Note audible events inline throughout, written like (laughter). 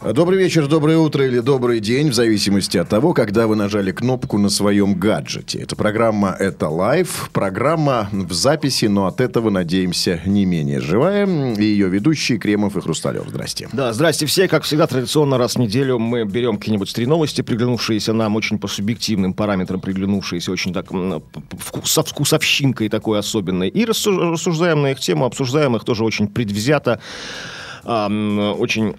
Добрый вечер, доброе утро или добрый день, в зависимости от того, когда вы нажали кнопку на своем гаджете. Эта программа «Это live», программа в записи, но от этого, надеемся, не менее живая. И ее ведущие Кремов и Хрусталев. Здрасте. Да, здрасте все. Как всегда, традиционно раз в неделю мы берем какие-нибудь три новости, приглянувшиеся нам очень по субъективным параметрам, приглянувшиеся очень так со вкусовщинкой такой особенной, и рассуж- рассуждаем на их тему, обсуждаем их тоже очень предвзято, а, очень а,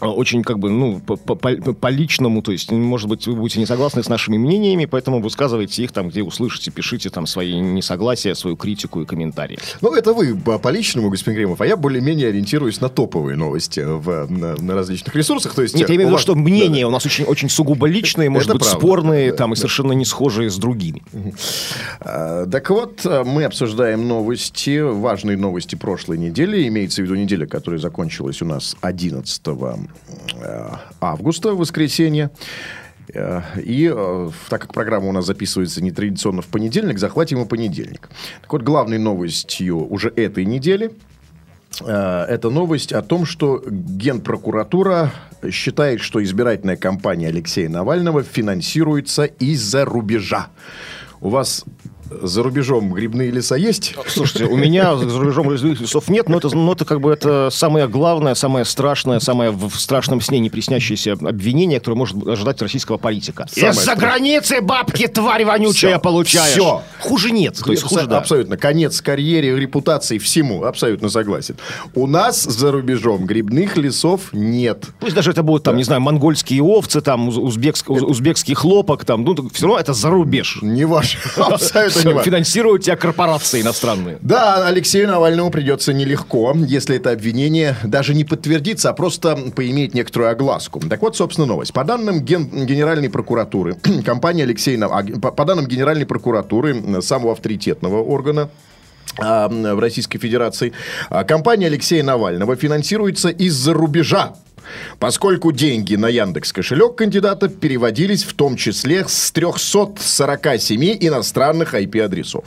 очень как бы, ну, по, по- по- то есть, может быть, вы будете не согласны с нашими мнениями, поэтому высказывайте их там, где услышите, пишите там свои несогласия, свою критику и комментарии. Ну, это вы по, по личному, господин Кремов, а я более-менее ориентируюсь на топовые новости в, на, на различных ресурсах. То есть, Нет, я имею в виду, вас- что мнения у нас очень, очень сугубо личные, может Это быть, правда. спорные, Да, там, и да. совершенно не схожие с другими. А, Так вот, а, мы обсуждаем новости, важные новости прошлой недели. Имеется в виду неделя, которая закончилась у нас 11 э, августа, в воскресенье. Э, И э, так как программа у нас записывается нетрадиционно в понедельник, захватим и понедельник. Так вот, главной новостью уже этой недели э, это новость о том, что Генпрокуратура считает, что избирательная кампания Алексея Навального финансируется из-за рубежа. У вас за рубежом грибные леса есть? Слушайте, у меня за рубежом лесных лесов нет, но это, но это как бы это самое главное, самое страшное, самое в страшном сне не приснящееся обвинение, которое может ожидать российского политика. Из-за границы бабки, тварь вонючая, Всё. получаешь. Всё. Хуже нет. То есть хуже, да. Абсолютно. Конец карьере, репутации, всему. Абсолютно согласен. У нас за рубежом грибных лесов нет. Пусть даже это будут, там, не знаю, монгольские овцы, там, уз- узбекск- уз- узбекский хлопок, там, ну, все равно это за рубеж. Не ваш. (laughs) Абсолютно не ваш. Финансируют тебя корпорации иностранные. Да, Алексею Навальному придется нелегко, если это обвинение даже не подтвердится, а просто поимеет некоторую огласку. Так вот, собственно, новость. По данным ген- Генеральной прокуратуры, (clears throat) компания Алексея Нав- г- по, данным Генеральной прокуратуры, самого авторитетного органа, а, в Российской Федерации, а, компания Алексея Навального финансируется из-за рубежа. Поскольку деньги на Яндекс кошелек кандидата переводились в том числе с 347 иностранных IP-адресов.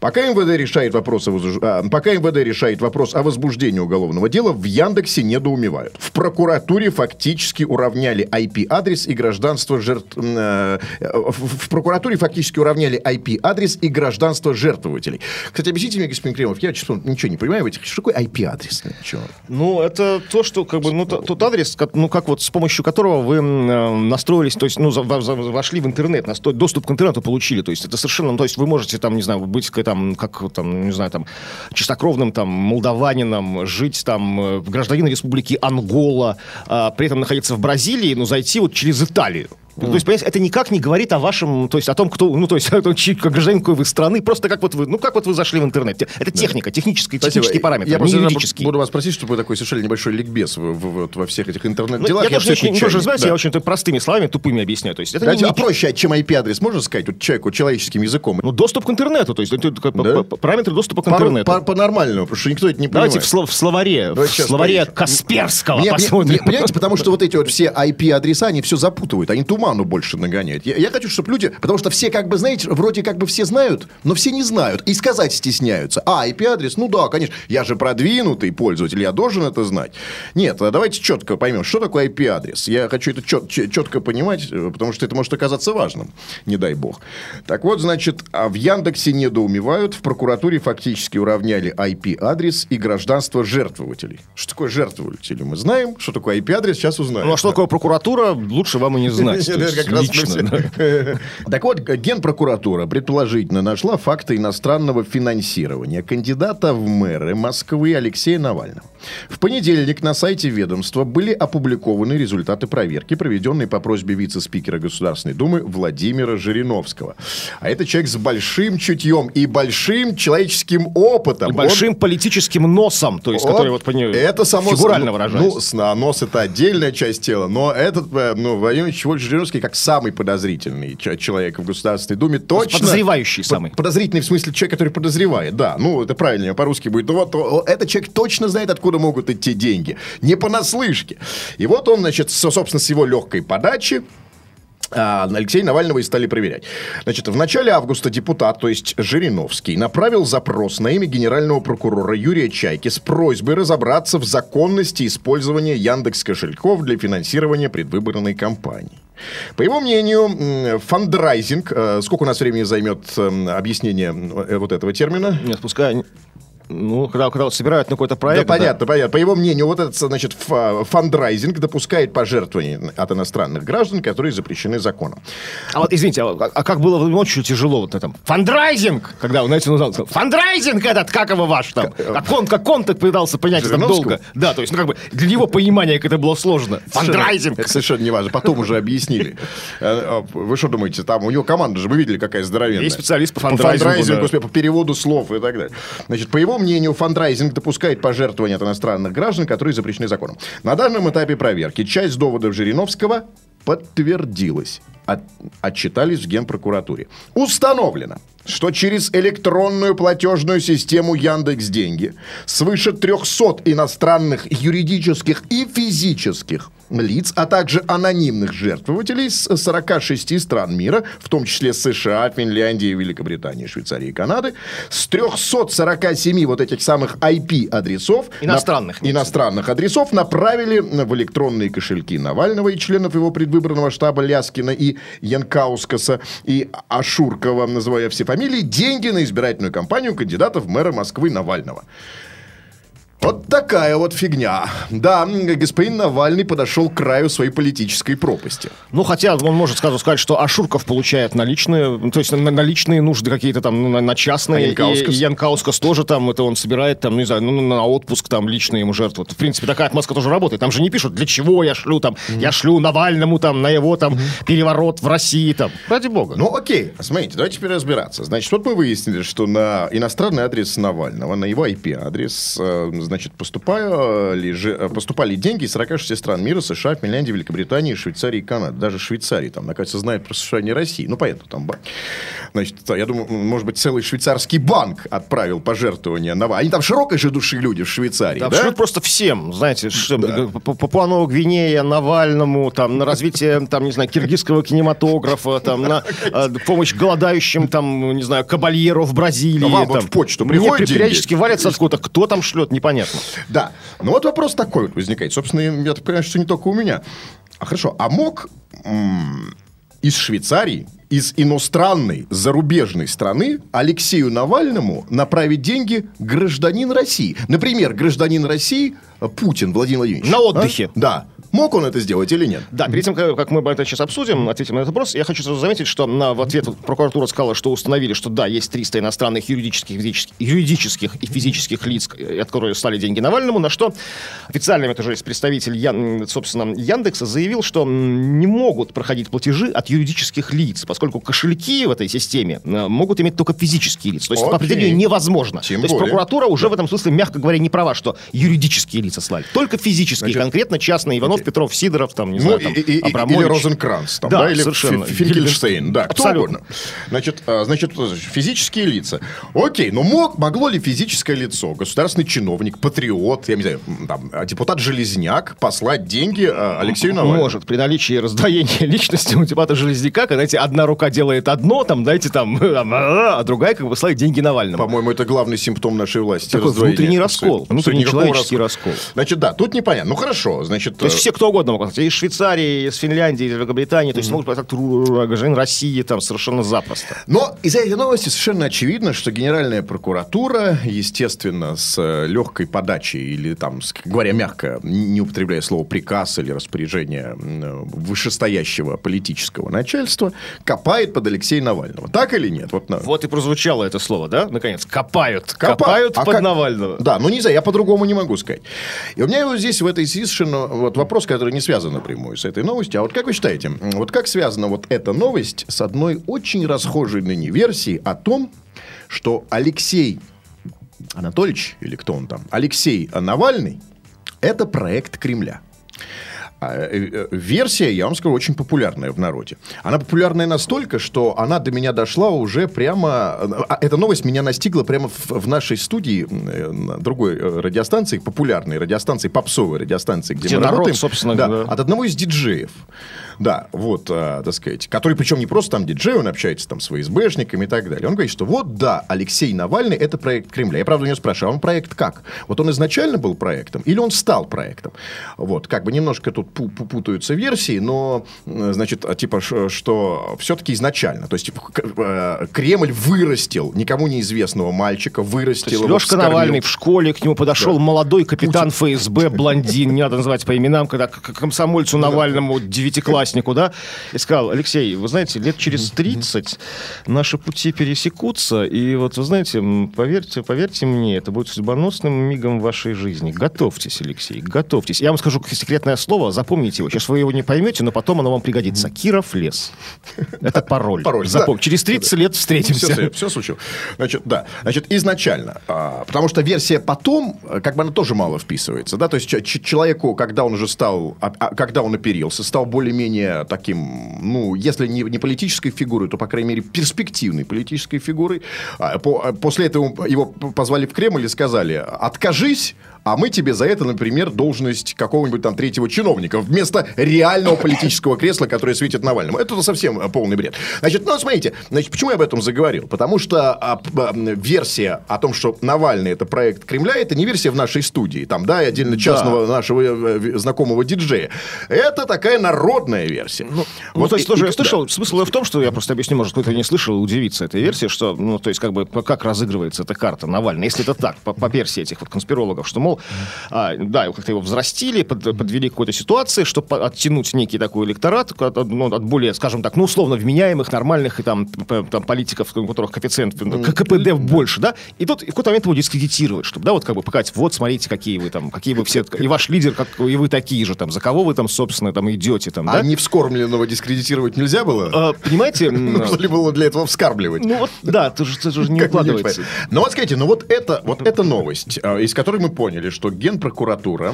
Пока МВД решает вопрос о, а, пока МВД решает вопрос о возбуждении уголовного дела, в Яндексе недоумевают. В прокуратуре фактически уравняли IP-адрес и гражданство жертв... э, В прокуратуре фактически уравняли IP-адрес и гражданство жертвователей. Кстати, объясните мне, господин Кремов, я честно ничего не понимаю в этих... Что такое IP-адрес? Ну, это то, что, как бы, ну, тот адрес, ну, как вот с помощью которого вы э, настроились, то есть, ну, за- вошли в интернет, доступ к интернету получили, то есть, это совершенно, ну, то есть, вы можете, там, не знаю, быть, там, как, там, не знаю, там, чистокровным, там, молдаванином, жить, там, э, в гражданина республики Ангола, а, при этом находиться в Бразилии, но зайти вот через Италию. То есть, понимаете, это никак не говорит о вашем, то есть о том, кто, ну, то есть, (laughs) о том, чьи- как гражданин какой вы страны, просто как вот вы, ну, как вот вы зашли в интернет. Это техника, технические, Спасибо. технические параметры, Я не просто юридические. буду вас просить, чтобы такой совершили небольшой ликбез в- в- вот во всех этих Ну, интернет-делах. я тоже не, не тоже, знаете, да. я очень простыми словами, тупыми объясняю. То есть это не- Знаете, не, а проще, чем IP-адрес, можно сказать, вот человеку человеческим языком? ну, доступ к интернету, то есть это Да? параметры доступа к По- интернету. по- По-нормальному, потому что никто это не Давайте в, понимает. сло- в словаре, Давайте в словаре поищем. Касперского Мне- посмотрим. мне- понимаете, потому что вот эти вот все IP-адреса, они все запутывают, они туману больше нагоняют. Я, я хочу, чтобы люди, потому что все как бы, знаете, вроде как бы все знают, но все не знают и сказать стесняются. А, IP-адрес, ну да, конечно, я же продвинутый пользователь, я должен это знать. Нет, а давайте четко поймем, что такое IP-адрес. Я хочу это чет- чет- четко понимать, э, потому что это может оказаться важным, не дай бог. Так вот, значит, а в Яндексе недоумевают, в прокуратуре фактически уравняли IP-адрес и гражданство жертвователей. Что такое жертвователи? Мы знаем, что такое IP-адрес, сейчас узнаем. Ну, а что такое прокуратура, лучше вам и не знать. То Это как раз лично. (laughs) Так вот, Генпрокуратура предположительно нашла факты иностранного финансирования кандидата в мэры Москвы Алексея Навального. В понедельник на сайте ведомства были опубликованы результаты проверки, проведенной по просьбе вице-спикера Государственной Думы Владимира Жириновского. А это человек с большим чутьем и большим человеческим опытом. И Он- большим политическим носом, то есть, он- который вот по ней это само фигурально ну, выражаясь. Ну, с- а нос это отдельная часть тела, но этот, э, ну, Владимир Ильич Жириновский, как самый подозрительный человек в Государственной Думе, точно... Подозревающий Под- самый. Подозрительный в смысле человек, который подозревает, да. Ну, это правильно, по-русски будет. Ну, вот этот человек точно знает, откуда могут идти деньги. Не понаслышке. И вот он, значит, со- собственно, с его легкой подачи а, Алексея Навального и стали проверять. Значит, в начале августа депутат, то есть Жириновский, направил запрос на имя генерального прокурора Юрия Чайки с просьбой разобраться в законности использования Яндекс кошельков для финансирования предвыборной кампании. По его мнению, фандрайзинг, э, сколько у нас времени займет м, объяснение э, вот этого термина? Нет, пускай... Ну, когда, когда вот собирают на какой-то проект... да, понятно, понятно. По его мнению, вот этот, значит, фа- фандрайзинг допускает пожертвования от иностранных граждан, которые запрещены законом. А вот, извините, а, а как было ночью тяжело вот этом? Фандрайзинг! Когда, знаете, он сказал, фандрайзинг этот, как его ваш там? Как он, как он так пытался понять это долго? Да, то есть, ну, как бы, для него понимание, как это было сложно. Фандрайзинг! Это совершенно не важно. Потом уже объяснили. Э, э, Вы что думаете, там у него команда же, вы видели, какая здоровенная. Есть специалист по По фандрайзингу, да. по переводу слов и так далее. Значит, по его мнению, фандрайзинг допускает пожертвования от иностранных граждан, которые запрещены законом. На данном этапе проверки часть доводов Жириновского подтвердилась. От- отчитались в Генпрокуратуре. Установлено, что через электронную платежную систему Яндекс Деньги свыше 300 иностранных юридических и физических лиц, а также анонимных жертвователей с 46 стран мира, в том числе США, Финляндии, Великобритании, Швейцарии и Канады, с 347 вот этих самых IP-адресов, Иностранных, на- иностранных адресов направили в электронные кошельки Навального и членов его предвыборного штаба Ляскина и Янкаускаса и Ашуркова, называя все фамилии, деньги на избирательную кампанию кандидатов в мэра Москвы Навального. Вот такая вот фигня. Да, господин Навальный подошел к краю своей политической пропасти. Ну, хотя он может сразу сказать, что Ашурков получает наличные, ну, то есть на наличные нужды какие-то там, ну, на, на частные. А Янкаускас? И, и Янкаускас тоже там, это он собирает там, ну, не знаю, ну, на отпуск там личные ему жертвы. В принципе, такая отмазка тоже работает. Там же не пишут, для чего я шлю там, я шлю Навальному там, на его там переворот в России там. Ради бога. Ну, окей, смотрите, давайте теперь разбираться. Значит, вот мы выяснили, что на иностранный адрес Навального, на его IP-адрес, э, значит, поступали, же- э, поступали деньги из 46 стран мира, США, Финляндии, Великобритании, Швейцарии и Канады. Даже Швейцарии там, наконец-то, знает про существование России. Ну, понятно, там. Значит, я думаю, может быть, целый швейцарский банк отправил пожертвования на... Они там широкой же души люди в Швейцарии, Да, да? шлют просто всем, знаете, что, П- Папуа Гвинея, Навальному, там, на развитие, (laughs) там, не знаю, киргизского кинематографа, там, на э, помощь голодающим, там, не знаю, кабальеру в Бразилии. А вам вот в почту Мне приходят деньги? периодически валятся откуда-то. Кто там шлет, непонятно. Да. Ну вот вопрос такой вот возникает. Собственно, я так понимаю, что не только у меня. А хорошо, а мог из Швейцарии, из иностранной, зарубежной страны Алексею Навальному направить деньги гражданин России? Например, гражданин России Путин Владимир Владимирович. На отдыхе. А? Да. Мог он это сделать или нет? Да, перед тем, как мы это сейчас обсудим, ответим на этот вопрос, я хочу сразу заметить, что на, в ответ прокуратура сказала, что установили, что да, есть 300 иностранных юридических, физических, юридических и физических лиц, э, от которых стали деньги Навальному, на что официально это же есть представитель, Ян- собственно, Яндекса заявил, что не могут проходить платежи от юридических лиц, поскольку кошельки в этой системе э, могут иметь только физические лица. То есть по Окей. определению невозможно. Тем То есть более. прокуратура уже в этом смысле, мягко говоря, не права, что юридические лица слали. Только физические, Значит, конкретно частные. Иванов, Петров, Сидоров, там, не Ну, знаю, там, и- и- или. Розенкранц, там, Да, да, или совершенно. Фи- Финкельштейн, да, кто Абсолютно. угодно. Значит, а, значит, физические лица. Окей, но мог, могло ли физическое лицо, государственный чиновник, патриот, я не знаю, там, а, депутат Железняк послать деньги а, Алексею Навальному? Может, при наличии раздвоения (laughs) личности у депутата Железняка, когда, знаете, одна рука делает одно, там, знаете, там, (laughs) а другая как бы слает деньги Навальному. По-моему, это главный симптом нашей власти. Такой внутренний раскол, внутренний человеческий раскол. Значит, да, тут непонятно. Ну, хорошо, значит... То есть э, все кто угодно могут. Из Швейцарии, из Финляндии, из Великобритании. То есть могут так гражданин России там совершенно запросто. Но из этой новости совершенно очевидно, что Генеральная прокуратура, естественно, с э, легкой подачей или там, говоря мягко, не употребляя слово приказ или распоряжение м, вышестоящего политического начальства, копает под Алексея Навального. Так или нет? Вот, на- Вот и прозвучало это слово, да? Наконец, копают. Копа- Копают а под как- Навального. Да, ну не знаю, я по-другому не могу сказать. И у меня вот здесь в этой связи совершенно вот вопрос, который не связан напрямую с этой новостью. А вот как вы считаете, вот как связана вот эта новость с одной очень расхожей ныне версией о том, что Алексей Анатольевич, или кто он там, Алексей Навальный, это проект Кремля. А, э, э, версия, я вам скажу, очень популярная в народе. Она популярная настолько, что она до меня дошла уже прямо... а, Эта новость меня настигла прямо в, в нашей студии, э, на другой радиостанции, популярной радиостанции, попсовой радиостанции, где, Где мы народ, работаем. собственно, да, да. от одного из диджеев. Да, вот, а, так сказать, который, причем не просто там диджей, он общается там с ФСБшниками и так далее. Он говорит, что вот, да, Алексей Навальный – это проект Кремля. Я, правда, у него спрашиваю, а он проект как? Вот он изначально был проектом или он стал проектом? Вот, как бы немножко тут пу- пу- путаются версии, но, э, значит, а, типа, что все-таки изначально. То есть, типа, э, Кремль вырастил никому неизвестного мальчика, вырастил его, Лешка вскормил. Навальный в школе, к нему подошел Да. молодой капитан ФСБ, блондин, не надо называть по именам, когда к комсомольцу Навальному, девятикласснику, да, и сказал, Алексей, вы знаете, лет через 30 наши пути пересекутся, и вот, вы знаете, поверьте, поверьте мне, это будет судьбоносным мигом в вашей жизни. Готовьтесь, Алексей, готовьтесь. Я вам скажу секретное слово, запомните его. Сейчас вы его не поймете, но потом оно вам пригодится. Киров лес. Это пароль. Пароль, Запомните. да. Через 30 лет встретимся. Все, все случилось. Значит, да. Значит, изначально. а, потому что версия потом, а, как бы она тоже мало вписывается. Да? То есть, человеку, когда он уже стал, а- а, когда он оперился, стал более-менее таким, ну, если не, не политической фигурой, то, по крайней мере, перспективной политической фигурой. А, по- а, после этого его позвали в Кремль и сказали, откажись, а мы тебе за это, например, должность какого-нибудь там третьего чиновника вместо реального политического кресла, которое светит Навальному. Это совсем э, полный бред. Значит, ну, смотрите, значит, почему я об этом заговорил? Потому что а, а, версия о том, что Навальный это проект Кремля, это не версия в нашей студии, там, да, и отдельно частного нашего э, э, знакомого диджея. Это такая народная версия. Ну, Вот то есть, тоже и- я слышал, смысл в том, что я просто объясню, может, кто-то не слышал, и удивится этой версии, что, ну, то есть, как бы, как разыгрывается эта карта Навальный, если это так, по, по версии этих вот конспирологов, что, мол, а, да, как-то его взрастили, под- подвели к какой-то ситуации, чтобы оттянуть некий такой электорат от, ну, от более, скажем так, ну, условно, вменяемых, нормальных и там, там политиков, у которых коэффициент ну, КПД больше, да, и тут в какой-то момент его дискредитировать, чтобы, да, вот как бы показать, вот, смотрите, какие вы там, какие вы все, и ваш лидер, как и вы такие же, там, за кого вы там, собственно, там идете, там, да? А невскормленного дискредитировать нельзя было? А, понимаете, (laughs) Нужно ли было для этого вскармливать? ну вот, да, это же, это не укладывается. Но вот скажите, ну вот это, вот эта новость, э, из которой мы поняли, что Генпрокуратура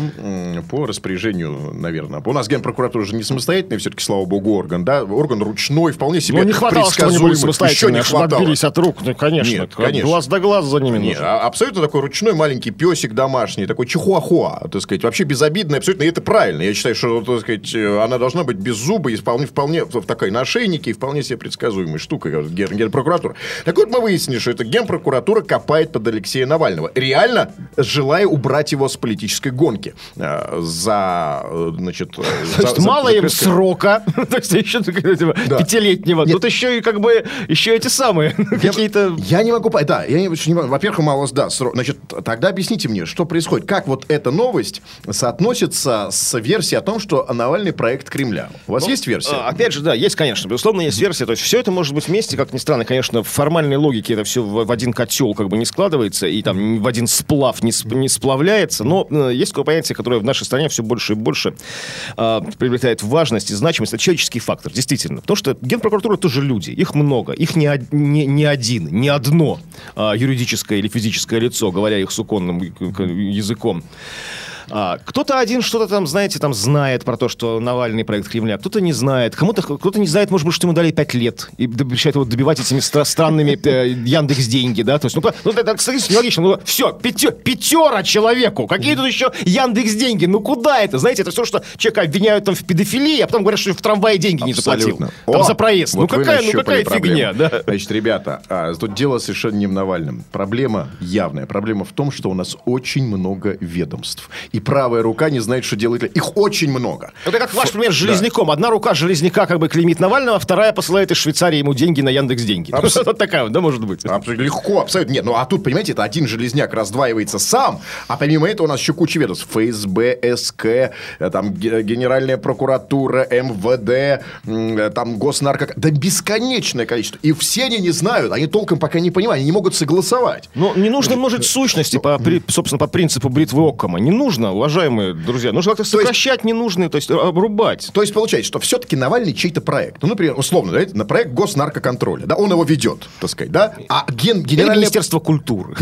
по распоряжению, наверное, у нас Генпрокуратура же не самостоятельный, все-таки, слава богу, орган, да, орган ручной, вполне себе Ну, не хватало, что они были. Еще не хватало. отбились от рук, ну, конечно, Нет, конечно. глаз да глаз за ними Не, нужен. а- абсолютно такой ручной маленький песик домашний, такой чихуахуа, так сказать, вообще безобидный, абсолютно, и это правильно. Я считаю, что, так сказать, э, она должна быть без зуба и вполне, вполне в такой на ошейнике и вполне себе предсказуемой штукой, как ген, генпрокуратура. Так вот, мы выяснили, что эта генпрокуратура копает под Алексея Навального, реально желая убрать его с политической гонки э, за, э, значит... э, (laughs) за- мало им срока, (laughs) то есть еще типа, пятилетнего. Тут еще и как бы еще эти самые (laughs) какие-то. Я не могу. Да, я не, могу. Во-первых, мало да, Значит, тогда объясните мне, что происходит. Как вот эта новость соотносится с версией о том, что Навальный проект Кремля? У вас есть версия? А, Опять же, да, есть, конечно, безусловно, есть версия. То есть все это может быть вместе, как ни странно, конечно, в формальной логике это все в, один котел как бы не складывается и там в один сплав не, сп- не сплавляется. Но э, есть такое понятие, которое в нашей стране все больше и больше э, приобретает важность и значимость. Это человеческий фактор, действительно. Потому что генпрокуратура тоже люди, их много, их не, не, не один, не одно э, юридическое или физическое лицо, говоря их суконным э, языком. А, кто-то один что-то там, знаете, там знает про то, что Навальный проект Кремля, кто-то не знает, кому-то кто-то не знает, может быть, что ему дали 5 лет и обещают его добивать этими стра- странными э, Яндекс деньги, да, то есть, ну, ну это, кстати, нелогично, ну, все, пятё, пятера человеку, какие тут еще Яндекс деньги, ну куда это, знаете, это все, что человека обвиняют там в педофилии, а потом говорят, что в трамвае деньги не заплатил, Абсолютно. там О, за проезд, вот ну какая, ну какая фигня, да. Значит, ребята, а, тут дело совершенно не в Навальном. Проблема явная. Проблема в том, что у нас очень много ведомств. И правая рука не знает, что делать. Их очень много. Это как ваш пример с да. Железняком. Одна рука Железняка как бы клеймит Навального, вторая посылает из Швейцарии ему деньги на Яндекс деньги. Абсо- (laughs) Вот такая да, может быть. Абсолютно легко, абсолютно. Нет, ну а тут, понимаете, это один железняк раздваивается сам, а помимо этого у нас еще куча ведомств. ФСБ, СК, э, там ге- Генеральная прокуратура, МВД, э, там Госнарко... Да бесконечное количество. И все они не знают, они толком пока не понимают, они не могут согласовать. Ну, не нужно множить сущности, по, при- собственно, по принципу бритвы Оккома. Не нужно. Нужно, уважаемые друзья. Нужно как-то сокращать ненужные, то есть обрубать. То есть получается, что все-таки Навальный чей-то проект. Ну, например, условно, да, на проект госнаркоконтроля. Да, он его ведет, так сказать, да? А ген, Или генеральное... Министерство культуры.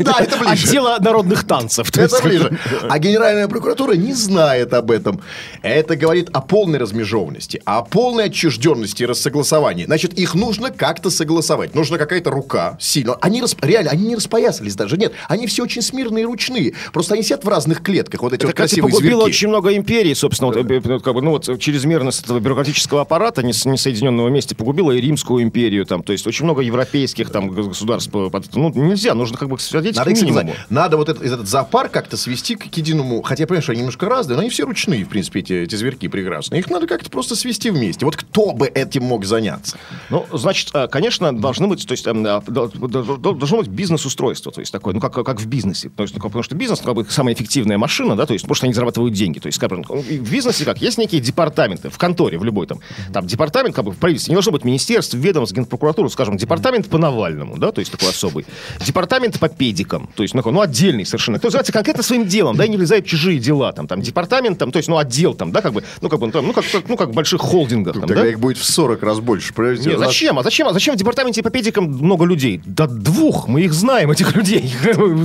Да, это ближе. Отдела народных танцев. то Это есть- ближе. А Генеральная прокуратура не знает об этом. Это говорит о полной размежованности, о полной отчужденности и рассогласовании. Значит, их нужно как-то согласовать. Нужна какая-то рука сильно. Они реально, они не распоясались даже. Нет, они все очень смирные и ручные. Просто они сидят в разных клетках. Вот эти Это, вот кстати, красивые погубило зверьки. очень много империй, собственно, вот, э, э, как бы, ну вот чрезмерность этого бюрократического аппарата несоединенного вместе погубила и Римскую империю, там, то есть очень много европейских там гос- государств, под- ну нельзя, нужно как бы сводить Надо, к минимуму. Надо вот этот, этот зоопарк как-то свести к единому. Хотя я понимаю, что они немножко разные, но они все ручные, в принципе, эти, эти зверьки прекрасные. Их надо как-то просто свести вместе. Вот кто бы этим мог заняться? Ну, значит, э, конечно, должны быть, то есть, эм, э, до- до- до- должно быть бизнес-устройство, то есть такое, ну, как, как в бизнесе. То есть, ну, потому что бизнес, как бы, самая эффективная машина, да, то есть, потому что они зарабатывают деньги. То есть, скажем, и в бизнесе как? Есть некие департаменты, в конторе, в любой там, там, департамент, как бы, в правительстве, не должно быть министерств, ведомств, генпрокуратуры, скажем, департамент по Навальному, да, то есть, такой особый. Департамент по педикам, то есть, ну, ну, отдельный совершенно. Кто занимается конкретно своим делом, да, и не влезает в чужие дела, там, там, департамент, там, то есть, ну, отдел, там, да, как бы, ну, как бы, ну, ну, как, ну, как в больших холдингах, там, Тогда да? их будет в 40 раз больше. Понимаете? Не, Раз- зачем? А зачем? А зачем в департаменте по педикам много людей? Да двух, мы их знаем, этих людей. (laughs)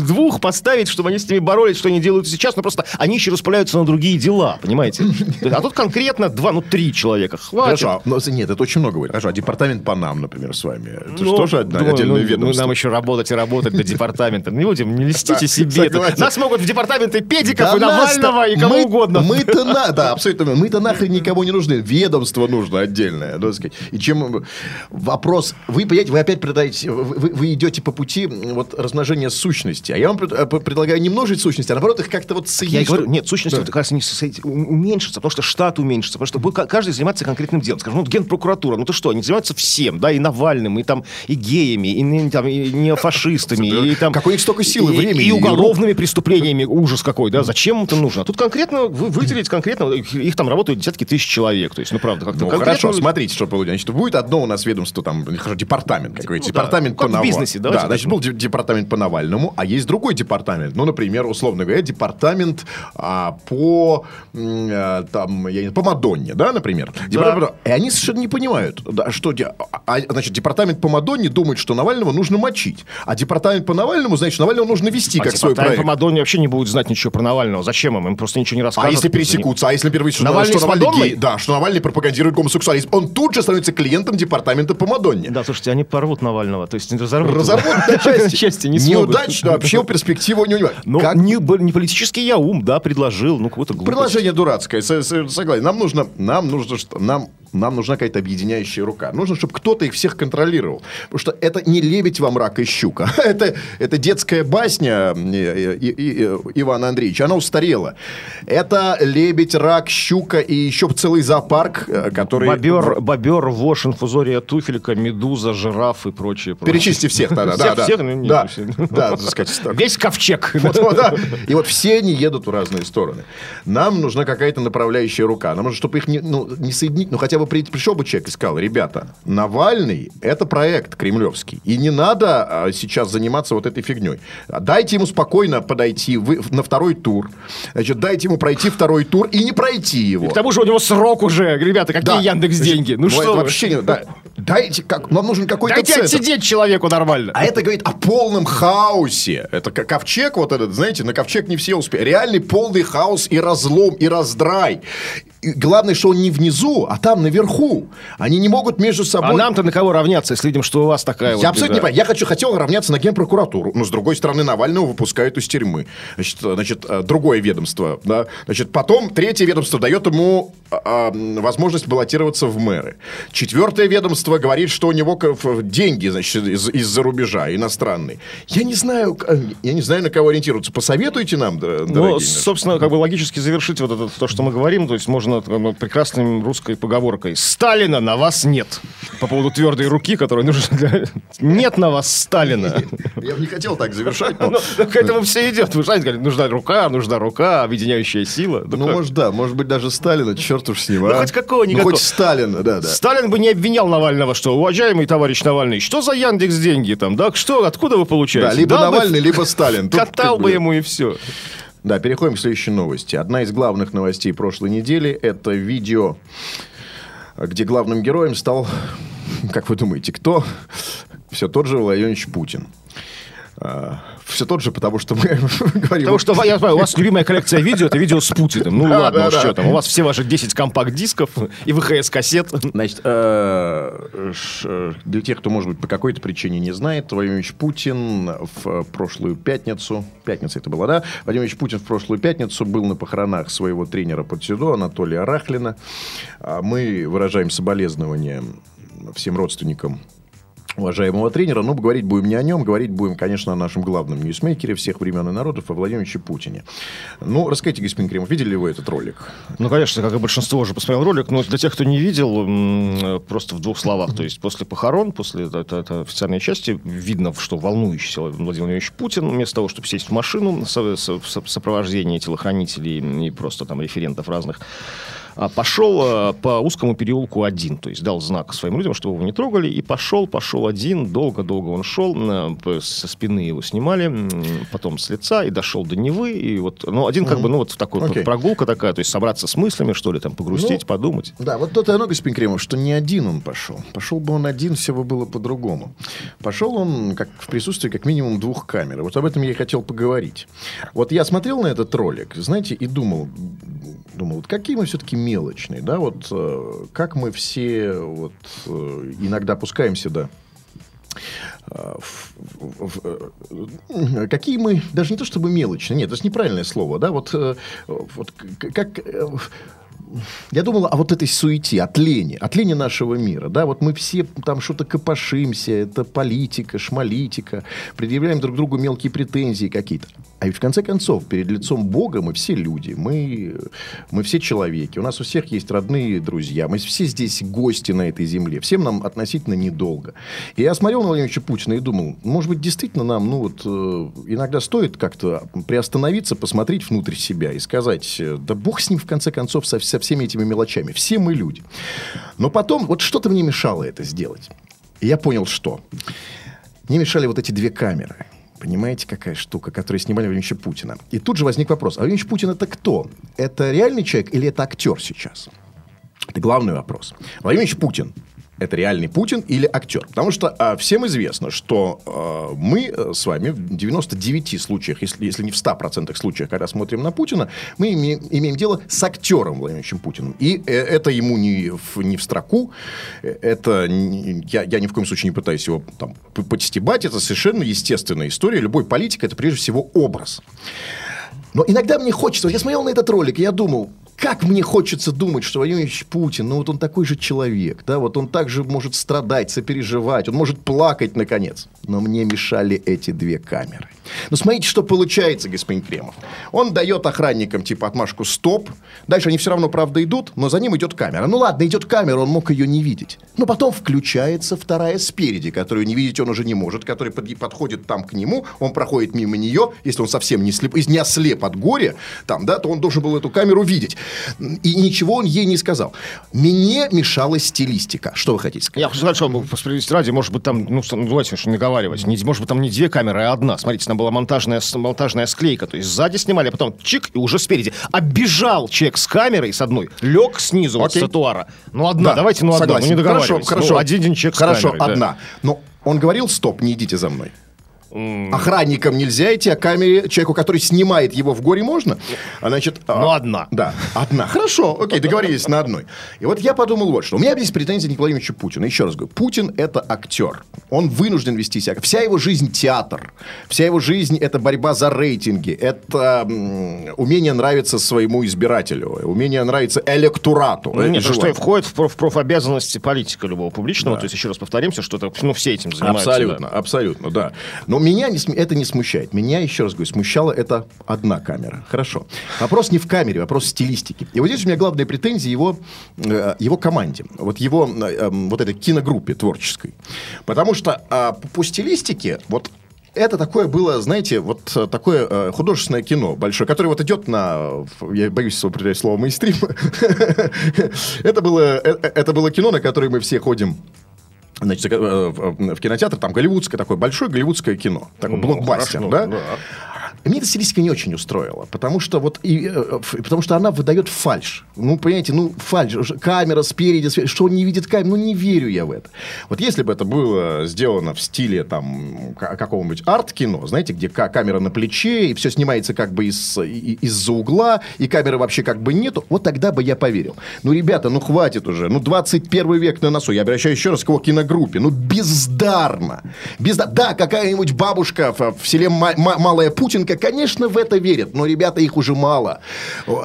Двух поставить, чтобы они с ними боролись, что они делают сейчас, но просто они еще распыляются на другие дела, понимаете? А тут конкретно два, ну три человека. Хватит. Хорошо, но, нет, это очень много говорит. Хорошо, а департамент по нам, например, с вами. Это же Ну, тоже одна- думаю, отдельное ну, ведомство. Ну, нам еще работать и работать до департамента. Не будем, не льстите себе. Нас могут в департаменты педиков и Навального, и кого угодно. Мы-то на, да, абсолютно. Мы-то нахрен никому не нужны. Ведомство нужно отдельное. так сказать. И чем вопрос, вы понимаете, вы опять предаете, вы, вы- идете по пути вот размножения сущности. А я вам э, предлагаю не множить сущности, а наоборот их как-то вот Я и соединить. говорю, нет, сущность Да. вот как раз не уменьшится, потому что штат уменьшится, потому что будет каждый заниматься конкретным делом. Скажем, ну, вот генпрокуратура, ну ты что, они занимаются всем, да, и Навальным, и там, и геями, и, там, и неофашистами, и там... Какой у них столько силы, времени, И уголовными преступлениями, ужас какой, да, зачем это нужно? А тут конкретно вы выделить конкретно, их, там работают десятки тысяч человек, то есть, ну, правда, как-то Ну, хорошо, смотрите, что получится. Значит, будет одно у нас ведомство, там, хорошо, департамент какой-то. Ну департамент по в Нава- бизнесе, Да, значит, был де- департамент по Навальному, а есть другой департамент. Ну, например, условно говоря, департамент а, по, а, там, я не- по Мадонне, да, например. Департамент- И они совершенно не понимают, да, что... а, а, значит, департамент по Мадонне думает, что Навального нужно мочить. А департамент по Навальному, значит, Навального нужно вести А как свой департамент проект. по Мадонне вообще не будет знать ничего про Навального. Зачем им? Им просто ничего не А расскажут. если пересекутся, а если, например, что, Навальный что Навальный гей, да, что Навальный пропагандирует гомосексуализм, он тут же становится клиентом департамента по Мадонне. Да, слушайте, они порвут Навального, то есть разорвут. Разорвут (laughs) на части. Части не. Неудачно, вообще перспективу не унимает. Ну, Как не, б- политический я ум, да, предложил, ну, глупость. Предложение дурацкое, согласен. Нам нужно, нам нужно, что, нам, нам нужна какая-то объединяющая рука. Нужно, чтобы кто-то их всех контролировал. Потому что это не лебедь вам рак и щука. (laughs) Это, это детская басня и- и- и- Ивана Андреевича. Она устарела. Это лебедь, рак, щука и еще целый зоопарк, э, который... Бобер, бобер, вошь, инфузория туфелька, медуза, жираф и прочее. Перечисти всех тогда. Да, да. всех? Ну, да, да, сказать. (laughs) Весь ковчег. (laughs) И вот все они едут в разные стороны. Нам нужна какая-то направляющая рука. Нам нужно, чтобы их не, ну, не соединить. Ну, хотя бы при- пришел бы человек и сказал, ребята, Навальный – это проект кремлевский. И не надо а, сейчас заниматься вот этой фигней. Дайте ему спокойно подойти вы- на второй тур. Значит, дайте ему пройти второй тур и не пройти его. К тому же у него срок уже, ребята, какие Да. Яндекс деньги. Ну Ну, что это вы? вообще не... да. Дайте, как, нам нужен какой-то Дайте центр. отсидеть человеку нормально. А это говорит о полном хаосе. Это как ковчег вот этот, знаете, на ковчег не все успеют. Реальный полный хаос и разлом, и раздрай. И главное, что он не внизу, а там наверху. Они не могут между собой... А нам-то на кого равняться, если видим, что у вас такая вот Я абсолютно не понимаю. Я хочу, хотел равняться на генпрокуратуру. Но, с другой стороны, Навального выпускают из тюрьмы. Значит, э, значит э, другое ведомство. Да? Значит, потом третье ведомство дает ему а, а, возможность баллотироваться в мэры. Четвертое ведомство говорит, что у него деньги значит, из- из-за рубежа, иностранные. Я не знаю, я не знаю, на кого ориентироваться. Посоветуйте нам, Ну, дорогие. собственно, как бы логически завершить вот это то, что мы говорим, то есть можно как бы, прекрасной русской поговоркой «Сталина на вас нет». По поводу твердой руки, которая нужна для... Нет на вас Сталина. Я бы не хотел так завершать, (laughs) но... Ну, к этому все идет. Вы знаете, говорят, нужна рука, нужна рука, объединяющая сила. Да Ну, как? может, да, может быть, даже Сталина, черт уж с ним, Ну, а? хоть какого-никакого. Ну, хоть Сталина, да, да. Сталин бы не обвинял Навального, что, уважаемый товарищ Навальный, что за Яндекс деньги там, да, что, откуда вы получаете? Да, либо Дал бы- Навальный, (laughs) либо Сталин. Тут Катал бы ему и все. Да, переходим к следующей новости. Одна из главных новостей прошлой недели – это видео, где главным героем стал, (laughs) как вы думаете, кто? Все тот же Владимирович Путин. Все тот же, потому что мы (laughs) говорим... Потому что я знаю, у вас любимая коллекция видео, это видео с Путиным. Ну ладно, уж что там. У вас все ваши 10 компакт-дисков и VHS-кассет. Значит, э, ш- для тех, кто, может быть, по какой-то причине не знает, Владимир Ильич Путин в прошлую пятницу, пятница это была, да? Владимир Ильич Путин в прошлую пятницу был на похоронах своего тренера по дзюдо Анатолия Арахлина. А Мы выражаем соболезнования всем родственникам уважаемого тренера, но говорить будем не о нем, говорить будем, конечно, о нашем главном ньюсмейкере всех времен и народов, о Владимире Ильиче Путине. Ну, расскажите, господин Кремов, видели ли вы этот ролик? Ну, конечно, как и большинство уже посмотрел ролик, но для тех, кто не видел, просто в двух словах. То есть после похорон, после официальной части, видно, что волнующийся Владимир Владимирович Путин, вместо того, чтобы сесть в машину в со- в сопровождении телохранителей и просто там референтов разных, пошел а, по узкому переулку один, то есть дал знак своим людям, чтобы его не трогали, и пошел, пошел один, долго-долго он шел, п- со спины его снимали, потом с лица, и дошел до Невы, и вот, ну, один как бы, ну, вот такой Окей. прогулка такая, то есть собраться с мыслями, что ли, там, погрустить, Ну, подумать. Да, вот то-то и оно, господин Кремов, что не один он пошел. Пошел бы он один, все бы было по-другому. Пошел он как, в присутствии как минимум двух камер. Вот об этом я и хотел поговорить. Вот я смотрел на этот ролик, знаете, и думал, думал, вот какие мы все-таки мелочные, да, вот э, как мы все вот э, иногда опускаемся до э, в- в- в- какие мы, даже не то чтобы мелочные, нет, это неправильное слово, да, вот, вот как... я думал о вот этой суете, от лени, от лени нашего мира, да, вот мы все там что-то копошимся, это политика, шмалитика, предъявляем друг другу мелкие претензии какие-то. А ведь в конце концов, перед лицом Бога мы все люди, мы, мы все человеки, у нас у всех есть родные друзья, мы все здесь гости на этой земле, всем нам относительно недолго. И я смотрел на Владимира Путина и думал, может быть, действительно нам, ну вот, э, иногда стоит как-то приостановиться, посмотреть внутрь себя и сказать, э, да бог с ним в конце концов со, со всеми этими мелочами, все мы люди. Но потом, вот что-то мне мешало это сделать. И я понял, что. Мне мешали вот эти две камеры. Понимаете, какая штука, которую снимали Владимировича Путина. И тут же возник вопрос. А Владимирович Путин это кто? Это реальный человек или это актер сейчас? Это главный вопрос. Владимир Ильич Путин это реальный Путин или актер? Потому что а, всем известно, что а, мы э, с вами в 99 случаях, если, если не в 100% случаях, когда смотрим на Путина, мы име- имеем дело с актером Владимировичем Путиным. И э, это ему не в, не в строку, это не- я, я ни в коем случае не пытаюсь его там подстебать, это совершенно естественная история. Любой политик это прежде всего образ. Но иногда мне хочется, вот я смотрел на этот ролик, и я думал, как мне хочется думать, что Владимир Путин, ну вот он такой же человек, да, вот он также может страдать, сопереживать, он может плакать, наконец. Но мне мешали эти две камеры. Ну, смотрите, что получается, господин Кремов. Он дает охранникам типа отмашку «стоп». Дальше они все равно, правда, идут, но за ним идет камера. Ну, ладно, идет камера, он мог ее не видеть. Но потом включается вторая спереди, которую не видеть он уже не может, которая под- подходит там к нему, он проходит мимо нее, если он совсем не слеп, не ослеп от горя, там, да, то он должен был эту камеру видеть. И ничего он ей не сказал. Мне мешала стилистика. Что вы хотите сказать? Я хочу сказать, что справедливости ради, может быть, там, ну, что- давайте уж не наговаривать, не, может быть, там не две камеры, а одна. Смотрите, там была монтажная, монтажная склейка, то есть сзади снимали, а потом чик, и уже спереди. Оббежал человек с камерой, с одной, лег снизу Окей. тротуара. Ну, одна, Да, давайте, ну, одна, согласен. ну, не Хорошо, хорошо. Ну, один человек с Хорошо, камерой, да. одна. Но он говорил, стоп, не идите за мной. Охранникам нельзя идти, а камере, человеку, который снимает его в горе, можно. А, Значит, а, Ну, одна. Да, одна. Хорошо, окей, договорились на одной. И вот я подумал вот что. У меня есть претензии не к Владимировичу Путину. Еще раз говорю, Путин – это актер. Он вынужден вести себя. Вся его жизнь – театр. Вся его жизнь – это борьба за рейтинги. Это м, умение нравиться своему избирателю. Умение нравиться электорату. Ну, нет, то, что и входит в, проф- в профобязанности политика любого публичного. То есть, еще раз повторимся, что это, ну, все этим занимаются. Абсолютно, да. абсолютно, да. Но меня не это не смущает. Меня, еще раз говорю, смущала это одна камера. Хорошо. Вопрос не в камере, вопрос в стилистике. И вот здесь у меня главная претензия его, э, его команде. Вот его, э, э, вот этой киногруппе творческой. Потому что а, по, стилистике, вот это такое было, знаете, вот э, такое э, художественное кино большое, которое вот идет на, я боюсь употреблять слово мейстрим. (laughs) это, было, это было кино, на которое мы все ходим Значит, э, в в кинотеатр, там голливудское такое большое голливудское кино, такой Ну, блокбастер, хорошо, да? да. Мне эта стилистика не очень устроила, потому что вот и, э, потому что она выдает фальш. Ну, понимаете, ну, фальш. Камера спереди, спереди, что он не видит камеру, ну, не верю я в это. Вот если бы это было сделано в стиле там ка- какого-нибудь арт-кино, знаете, где ка- камера на плече, и все снимается как бы из, из-за угла, и камеры вообще как бы нету, вот тогда бы я поверил. Ну, ребята, ну, хватит уже. Ну, 21 век на носу. Я обращаюсь еще раз к его киногруппе. Ну, бездарно. Безда... Да, какая-нибудь бабушка в, в селе Ма- Ма- Малая Путинка, конечно, в это верят, но, ребята, их уже мало.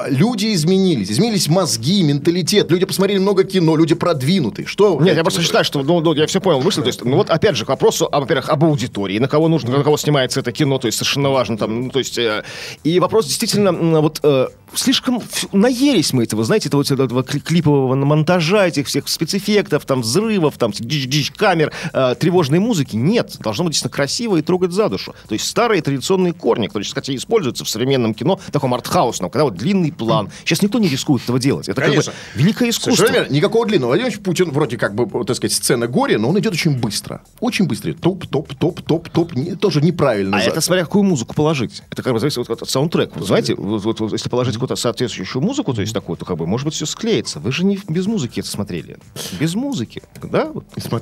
Люди изменились, изменились мозги, менталитет. Люди посмотрели много кино, люди продвинутые. Что? Нет, я просто считаю, что, ну, ну, я все понял, вышли, то есть, ну, вот, опять же, к вопросу, а, во-первых, об аудитории, на кого нужно, на кого снимается это кино, то есть, совершенно важно, там, ну, то есть, э, и вопрос действительно, вот, э, слишком наелись мы этого, знаете, этого, вот этого кли- клипового монтажа, этих всех спецэффектов, там, взрывов, там, дичь-дичь камер, э, тревожной музыки, нет, должно быть действительно красиво и трогать за душу, то есть, старые традиционные корни, которые, кстати, используются в современном кино, таком артхаусном, когда вот длинный план, сейчас никто не рискует этого делать, это Конечно. как бы великое искусство. Совершенно верно. Никакого длинного. Владимир Путин вроде как бы, так сказать, сцена горя, но он идет очень быстро. Очень быстро. Топ, топ, топ, топ, топ. Не- тоже неправильно. А за- это смотря какую музыку положить. Это как бы зависит вот от саундтрека. Вы знаете, вот, вот- вот если положить какую-то соответствующую музыку, то есть такую, то как бы, может быть, все склеится. Вы же не без музыки это смотрели. Без музыки, да?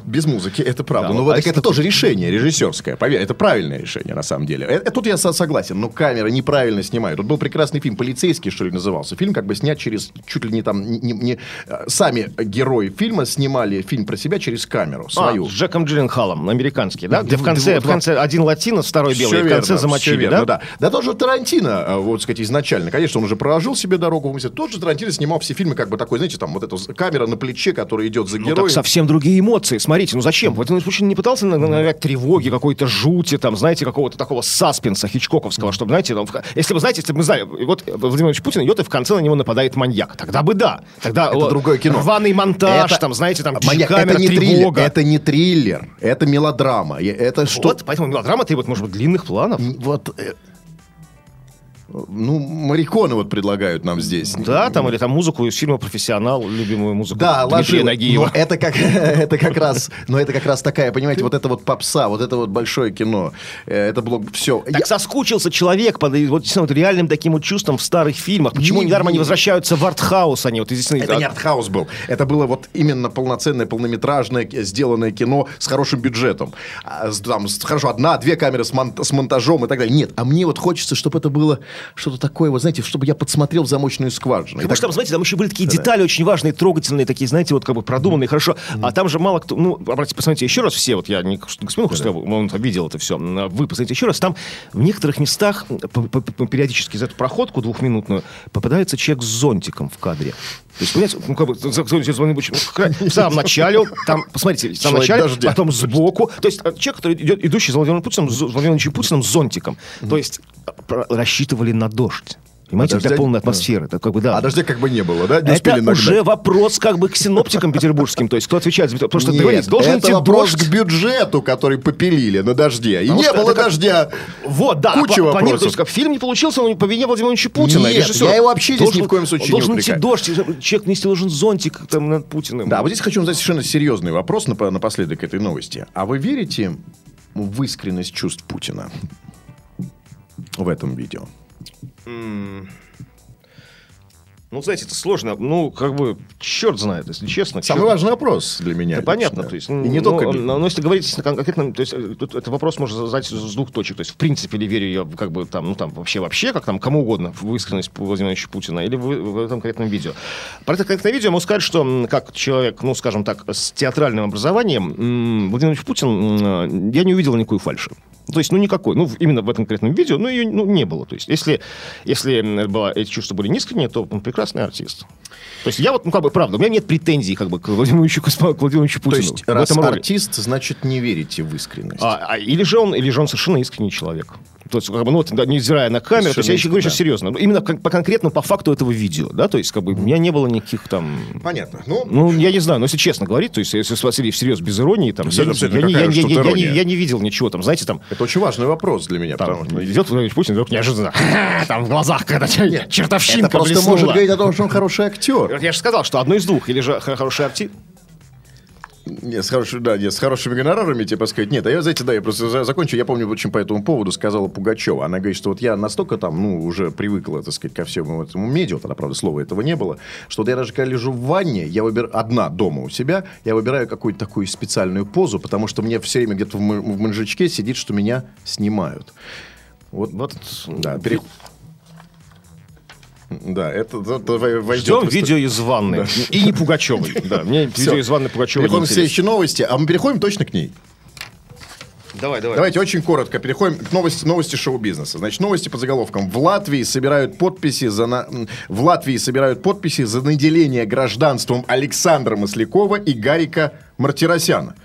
Без музыки, это правда. Да, но ну, вот а если это тоже решение режиссерское. Поверь, это правильное решение, на самом деле. Э, э, Тут я со- согласен, но камера неправильно снимает. Тут был прекрасный фильм «Полицейский», что ли, назывался. Фильм как бы снят через, чуть ли не там, не, не- не- э, сами герои фильма снимали фильм про себя через камеру свою. А, с Джеком Джилленхалом, американский, да? Где в конце, в конце один латинос, второй белый, Всё и в конце верно, замочили, верно, да? да? Да тоже Тарантино, э, вот сказать, изначально. Конечно, он уже проложил себе дорогу в мысли. Тот же Тарантино снимал все фильмы, как бы такой, знаете, там вот эта камера на плече, которая идет за Ну, героем. так совсем другие эмоции. Смотрите, ну зачем? Владимир Путин не пытался на- на- навязать тревоги, какой-то жути, там, знаете, какого-то такого саспенса хичкоковского, чтобы, знаете, там, если вы знаете, если бы мы знали, вот Владимир Путин идет, и в конце на него нападает маньяк, тогда бы да. Тогда Это о, другое кино. Рваный монтаж, Это- там, знаете, там, Маньяк, камера, это не триллер, это не триллер, это мелодрама. Это что? Вот, поэтому мелодрама требует, может быть, длинных планов. Вот, э, ну, Мариконы вот предлагают нам здесь. Да, там, или там музыку из фильма «Профессионал», любимую музыку Да, Дмитрия ложил. Нагиева. Но это как, (laughs) это как раз, но это как раз такая, понимаете, вот это вот попса, вот это вот большое кино, э, это было все. Так соскучился человек под вот, вот реальным таким вот чувством в старых фильмах. Почему Не недаром они верю. возвращаются в артхаус, они вот здесь... Это не артхаус был. Это было вот именно полноценное, полнометражное, э, сделанное кино с хорошим бюджетом. А, Там, хорошо, одна-две камеры с, мон- с монтажом и так далее. Нет, а мне вот хочется, чтобы это было что-то такое, вот знаете, чтобы я подсмотрел в замочную скважину. Потому что там, знаете, там еще были такие детали очень важные, трогательные, такие, знаете, вот как бы продуманные, хорошо. А там же мало кто... Ну, обратите, посмотрите еще раз все, вот я не к господину Хрусталеву, он видел это все. Вы посмотрите еще раз, там в некоторых местах периодически за эту проходку двухминутную попадается человек с зонтиком в кадре. То есть, понимаете, ну, как бы, за- за- за- за- в самом начале, там, посмотрите, в самом начале, дождя. потом сбоку. То есть, э, человек, который идет, идущий за Владимиром Путиным, с Владимиром Путиным с зонтиком. То есть, рассчитывали на дождь. Понимаете, А для дождя- полной атмосферы. Это как бы, да. А дождя как бы не было, да? Не Это нагнать. уже вопрос как бы к синоптикам петербургским. То есть, кто отвечает за... Потому что Нет, договорились, должен это идти вопрос дождь. к бюджету, который попилили на дожде. И Потому не было это как- дождя. Вот, да. Куча по- по вопросов. то есть, как фильм не получился, он по вине Владимира Владимировича Путина. Нет, режиссера. я его вообще здесь ни Должен- в коем случае не Должен идти дождь, человек вместе должен зонтик там над Путиным. Да, вот здесь хочу задать совершенно серьезный вопрос напо- напоследок этой новости. А вы верите в искренность чувств Путина в этом видео? Ну, знаете, это сложно. Ну, как бы, черт знает, если честно. Самый черт- важный вопрос для меня. Да, понятно, лично. то есть, И не ну, только... Но, но если говорить конкретно, то есть, э, тут этот вопрос можно задать с двух точек. То есть, в принципе, ли верю я, как бы, там, ну, там, вообще, вообще, как там, кому угодно, в искренность Владимира Владимировича Путина, или в, в этом конкретном видео. Про это конкретное видео могу сказать, что, как человек, ну, скажем так, с театральным образованием, Владимир Владимирович Путин, я не увидел никакой фальши. То есть, ну, никакой. Ну, именно в этом конкретном видео, ну, ее ну, не было. То есть, если, если было, эти чувства были неискренние, то он прекрасный артист. То есть, я вот, ну, как бы, правда, у меня нет претензий, как бы, к Владимиру Владимировичу, к Владимиру То Путину. есть, в раз этом роли. артист, значит, не верите в искренность. А, а, или, же он, или же он совершенно искренний человек. То есть, как бы, ну, вот, да, невзирая на камеру, то есть я еще говорю сейчас да. серьезно. Ну, Именно кон- по конкретно по факту этого видео, да, то есть, как бы, у меня не было никаких там... Понятно. Ну, Ну, я не знаю, но если честно говорить, то есть, если спросили всерьез без иронии, там, я, я не- я не- я- я не- я не видел ничего там, знаете, там, это очень важный вопрос для меня, там, потому что... идет Владимир Путин, вдруг неожиданно, (laughs) там в глазах, когда чертовщинка Это просто может говорить о том, что он хороший актер. Вот Я же сказал, что одно из двух, или же хороший артист, Не, с, хорош- да, не, с хорошими гонорарами, типа сказать, нет, а я, знаете, да, я просто за- закончу, я помню, очень по этому поводу сказала Пугачева, она говорит, что вот я настолько там, ну, уже привыкла, так сказать, ко всему этому медиа, тогда, правда, слова этого не было, что вот я даже когда лежу в ванне, я выбираю, одна дома у себя, я выбираю какую-то такую специальную позу, потому что мне все время где-то в, м- в манжечке сидит, что меня снимают. Вот, Вот, да, пере- Да, это, это войдет Ждем видео из ванны. И не Пугачевой. Да, (laughs) мне видео из ванны Пугачевой Переходим к следующей новости, а мы переходим точно к ней. Давай, давай. Давайте очень коротко переходим к новости, новости шоу-бизнеса. Значит, новости по заголовкам. В Латвии собирают подписи за на... в Латвии собирают подписи за наделение гражданством Александра Маслякова и Гарика Мартиросяна.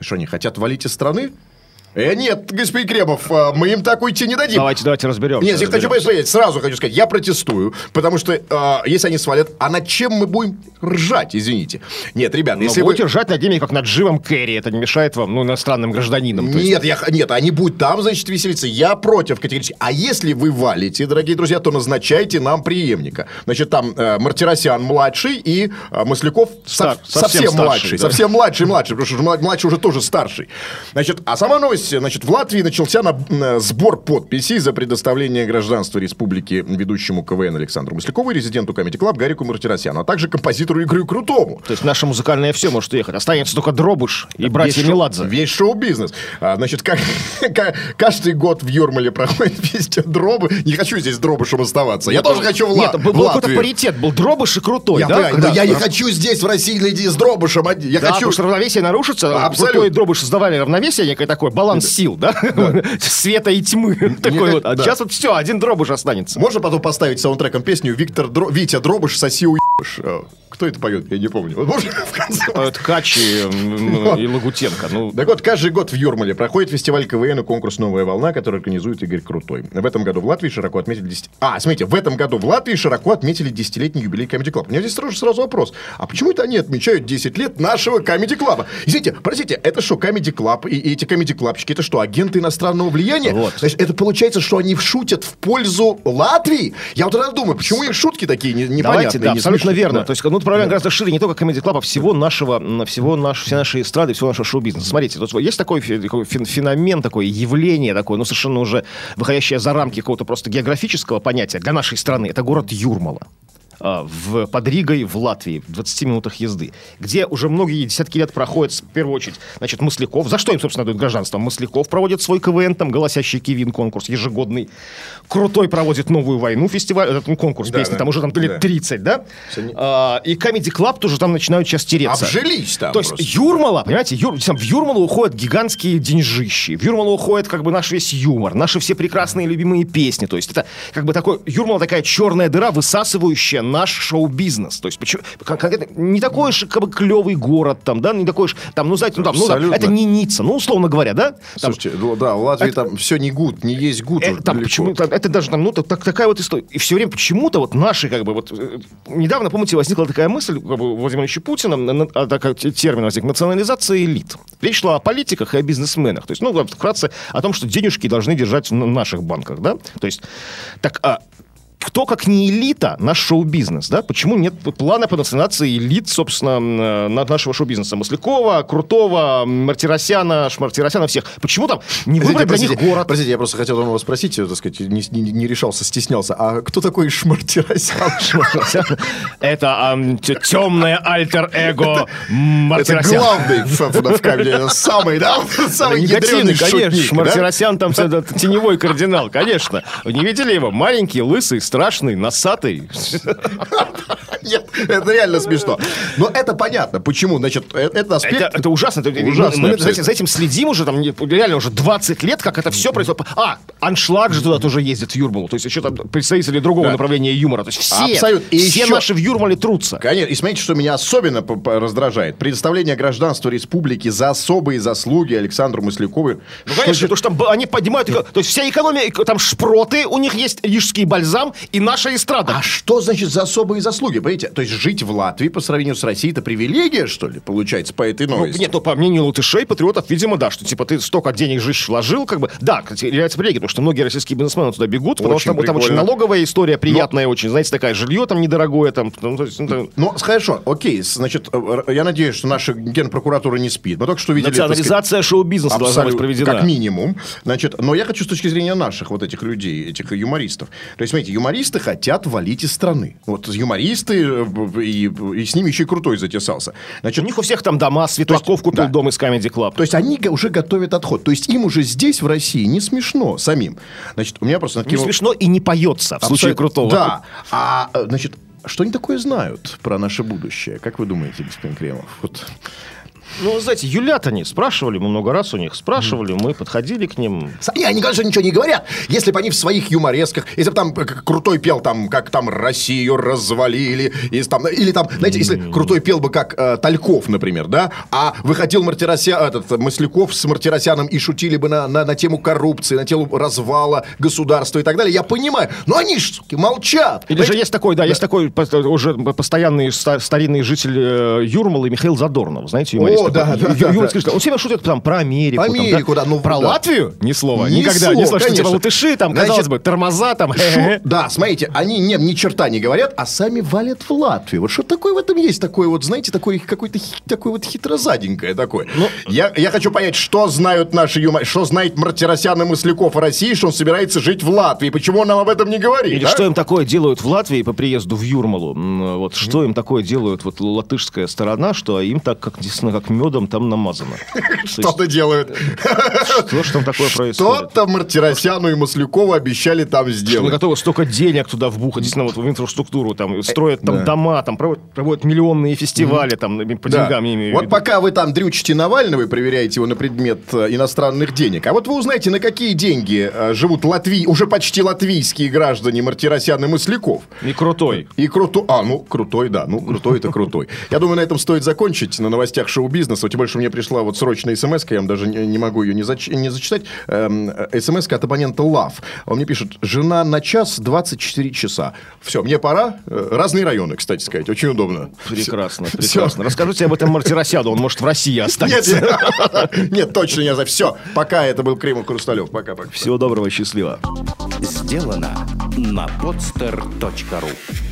Что они хотят валить из страны? Э, нет, господин Кремов, а, мы им так уйти не дадим. Давайте, давайте разберемся. Нет, я хочу посмотреть, сразу хочу сказать, я протестую, потому что а, если они свалят, а над чем мы будем ржать, извините? Нет, ребят, Но если вы... будете ржать над ними, как над Джимом Керри. Это не мешает вам, ну, иностранным гражданинам. То есть- Нет, я, нет, они будут там, значит, веселиться. Я против категорически. А если вы валите, дорогие друзья, то назначайте нам преемника. Значит, там э, Мартиросян младший и э, Масляков со- Стар- совсем совсем, старший, младший. да. Совсем младший, младший, потому что младший уже тоже старший. Значит, а сама новость, значит, в Латвии начался на, э, сбор подписей за предоставление гражданства республики ведущему КВН Александру Маслякову и резиденту Comedy Club Гарику Мартиросяну, а также композитору Игорю Крутому. То есть наше музыкальное все может уехать. Останется только Дробыш и братья Весь шоу- Меладзе. Весь шоу-бизнес. А, значит, как, (laughs) ка- каждый год в Юрмале проходит (laughs) фестиваль дробы. Не хочу здесь дробышем оставаться. Я тоже хочу в, Ла- Нет, был, был какой-то паритет. Был Дробыш и Крутой, Я, да? понимаю, Когда- но я не хочу здесь, в России, с дробышем. один. Я Да, хочу... потому что равновесие нарушится. Абсолютно. Крутой и Дробыш создавали равновесие, некое такое, баланс сил, да? (laughs) Света и тьмы. (laughs) Такой вот. А сейчас вот все, один Дробыш останется. Можно потом поставить саундтреком песню Виктор. Витя Дробыш, соси уебыш. А, Кто это поет? Я не помню. Вот можно в конце А, Ткач (laughs) и, Лагутенко. Ну, Так вот, каждый год в Юрмале проходит фестиваль КВН и конкурс «Новая волна», который организует Игорь Крутой. В этом году в Латвии широко отметили... 10... А, смотрите, в этом году в Латвии широко отметили десятилетний юбилей Comedy Club. У меня здесь сразу, сразу вопрос. А почему это они отмечают 10 лет нашего Comedy Club? Извините, простите, это что, Comedy Club и, и эти Comedy Clubчики, это что, агенты иностранного влияния? Вот. Значит, это получается, что они шутят в пользу Латвии? Я вот тогда думаю, почему их шутки такие не- непонятные? Давайте, да, не абсолютно смешные? верно. Да. То есть, ну, проблема гораздо шире не только Comedy Club, а всего нашего, всего наш, всей нашей эстрады, всего нашего шоу-бизнеса. Смотрите, тут есть такой, такой фен- феномен, такое явление такое, ну, совершенно уже выходящее за рамки какого-то просто географического понятия для нашей страны. Это город Юрмала в, под Ригой в Латвии, в 20 минутах езды, где уже многие десятки лет проходит, в первую очередь, значит, Масляков. За что им, собственно, дают гражданство? Масляков проводит свой КВН, там, голосящий Кивин конкурс ежегодный. Крутой проводит новую войну, фестиваль, этот ну, конкурс Да, песни, да. там уже там лет Да. 30, да? Не- А, и Comedy Club тоже там начинают сейчас тереться. Обжились там То есть просто. Юрмала, понимаете, Юр- там в Юрмалу уходят гигантские деньжищи, в Юрмалу уходит как бы наш весь юмор, наши все прекрасные любимые песни. То есть это как бы такой, Юрмала такая черная дыра, высасывающая наш шоу-бизнес. То есть почему, кон- конкретно не такой уж как бы клевый город там, да, не такой уж, там, ну, знаете, ну, там, ну, Абсолютно. это не Ницца, ну, условно говоря, да? Там, Слушайте, ну да, в Латвии там все не гуд, не есть гуд. э, уже там далеко. почему-то, это даже там, ну, так, так- такая вот история. И все время почему-то вот наши, как бы, вот, э, недавно, помните, возникла такая мысль, как бы, Владимира Ильича Путина, на- на- а, такой те- термин возник, национализация элит. Речь шла о политиках и о бизнесменах. То есть, ну, вкратце, о том, что денежки должны держать в наших банках, да? То есть, так, а кто, как не элита, наш шоу-бизнес, да? Почему нет плана по национализации элит, собственно, э, на- нашего шоу-бизнеса? Маслякова, Крутого, Мартиросяна, Шмартиросяна, всех. Почему там не выбрать для них город? Простите, я просто хотел вас спросить, так сказать, не, не- не решался, стеснялся. А кто такой Шмартиросян? (laughs) Это темное альтер-эго Это Мартиросян. главный в, камере, самый, да? (laughs) Самый Негативный, ядрёный конечно. шутник, да? Мартиросян там это теневой кардинал, конечно. Не видели его? Маленький, лысый, страшный, носатый. Нет, это реально смешно. Но это понятно. Почему? Значит, э- это аспект... Это, ужасно. Это- Ужасно, за, этим, следим уже там реально уже 20 лет, как это все происходит. А, Аншлаг же туда тоже ездит в Юрмалу. То есть еще там представители другого направления юмора. То есть все, Абсолютно. И все наши в Юрмале трутся. Конечно, и смотрите, что меня особенно раздражает. Предоставление гражданства республики за особые заслуги Александру Маслякову. Ну, конечно, потому что там они поднимают... То есть вся экономия, эко- там шпроты, у них есть рижский бальзам и наша эстрада. А что значит за особые заслуги? Понимаете? То есть жить в Латвии по сравнению с Россией это привилегия, что ли, получается, по этой Ну, новости? нет, ну, по мнению латышей, патриотов, видимо, да, что, типа, ты столько денег жизнь вложил, как бы, да, кстати, является привилегией, потому что многие российские бизнесмены туда бегут, потому Очень что там, там очень налоговая история, приятная очень, знаете, такая, жилье там недорогое, там, ну, то есть, ну, там, Ну, хорошо, окей, значит, э, я надеюсь, что наша генпрокуратура не спит. Мы только что видели... так сказать, национализация шоу-бизнеса должна быть проведена. Как минимум. Значит, но я хочу с точки зрения наших вот этих людей, этих юмористов. То есть, смотрите, юмористы хотят валить из страны. Вот юмористы, э, и, и с ними еще и крутой затесался. Значит, У них у всех там дома, Светлаков купил да. дом из Comedy Club. то есть они уже готовят отход. То есть им уже здесь, в России, не смешно самим. Значит, у меня просто... Не накинул- смешно и не поется в случае крутого. Да. А, э, значит, что они такое знают про наше будущее? Как вы думаете, господин Кремов? Вот. Ну, знаете, юлят они, спрашивали, мы много раз у них спрашивали, мы подходили к ним. И они, конечно, ничего не говорят. Если бы они в своих юморесках, если бы там э, крутой пел, там, как там Россию развалили, или там, или там, знаете, если крутой пел бы, как э, Тальков, например, да, а выходил Мартиросян, этот, Масляков с Мартиросяном и шутили бы на, на, на тему коррупции, на тему развала государства и так далее, я понимаю. Но они ж, суки, молчат. Или же есть такой, да, есть такой по- уже постоянный ста- старинный житель э, Юрмалы Михаил Задорнов, знаете, юморист. О, да, да, да, да. Он всегда шутит там про Америку. там, Америку, да, ну, Про да. Латвию? Ни слова. Ни Никогда. слова, не слышно, типа латыши, там, Значит, казалось бы, тормоза, там. (laughs) Шу- Да, смотрите, они не, ни черта не говорят, а сами валят в Латвию. Вот что такое в этом есть? Такое вот, знаете, такое какой-то хи- такое вот хитрозаденькое такое. Ну, я, я хочу понять, что знают наши юмористы, что знает Мартиросян и Масляков о России, что он собирается жить в Латвии. Почему он нам об этом не говорит? Или а? что им такое делают в Латвии по приезду в Юрмалу? Вот что им такое делают вот латышская сторона, что им так, как, действительно, как медом там намазано. (laughs) Что-то делают. Что ж там такое происходит? Что-то Мартиросяну и Маслякову обещали там Что сделать. готовы столько денег туда вбухать, действительно, вот в инфраструктуру, там, и строят там дома, там, проводят, миллионные фестивали, там, по Да. деньгам, имею Вот пока вы там дрючите Навального и проверяете его на предмет э, иностранных денег, а вот вы узнаете, на какие деньги э, живут латвий, уже почти латвийские граждане Мартиросян и Масляков. И крутой. И крутой, а, ну, крутой, да, ну, крутой это крутой. Я думаю, на этом стоит закончить, на новостях шоу-бизнеса, тем больше мне пришла вот срочная смс я вам даже не, не могу ее не, зач- не зачитать, смс от абонента Love. Он мне пишет, жена на час 24 часа. Все, мне пора. Э, Разные районы, кстати сказать, очень удобно. Прекрасно, Всё. прекрасно. Расскажите об этом Мартиросяду, он может в России Нет, останется. нет, (laughs) нет, точно не знаю. Все, пока, это был Кремов Хрусталев. Пока-пока. Всего доброго, счастливо. Сделано на podster.ru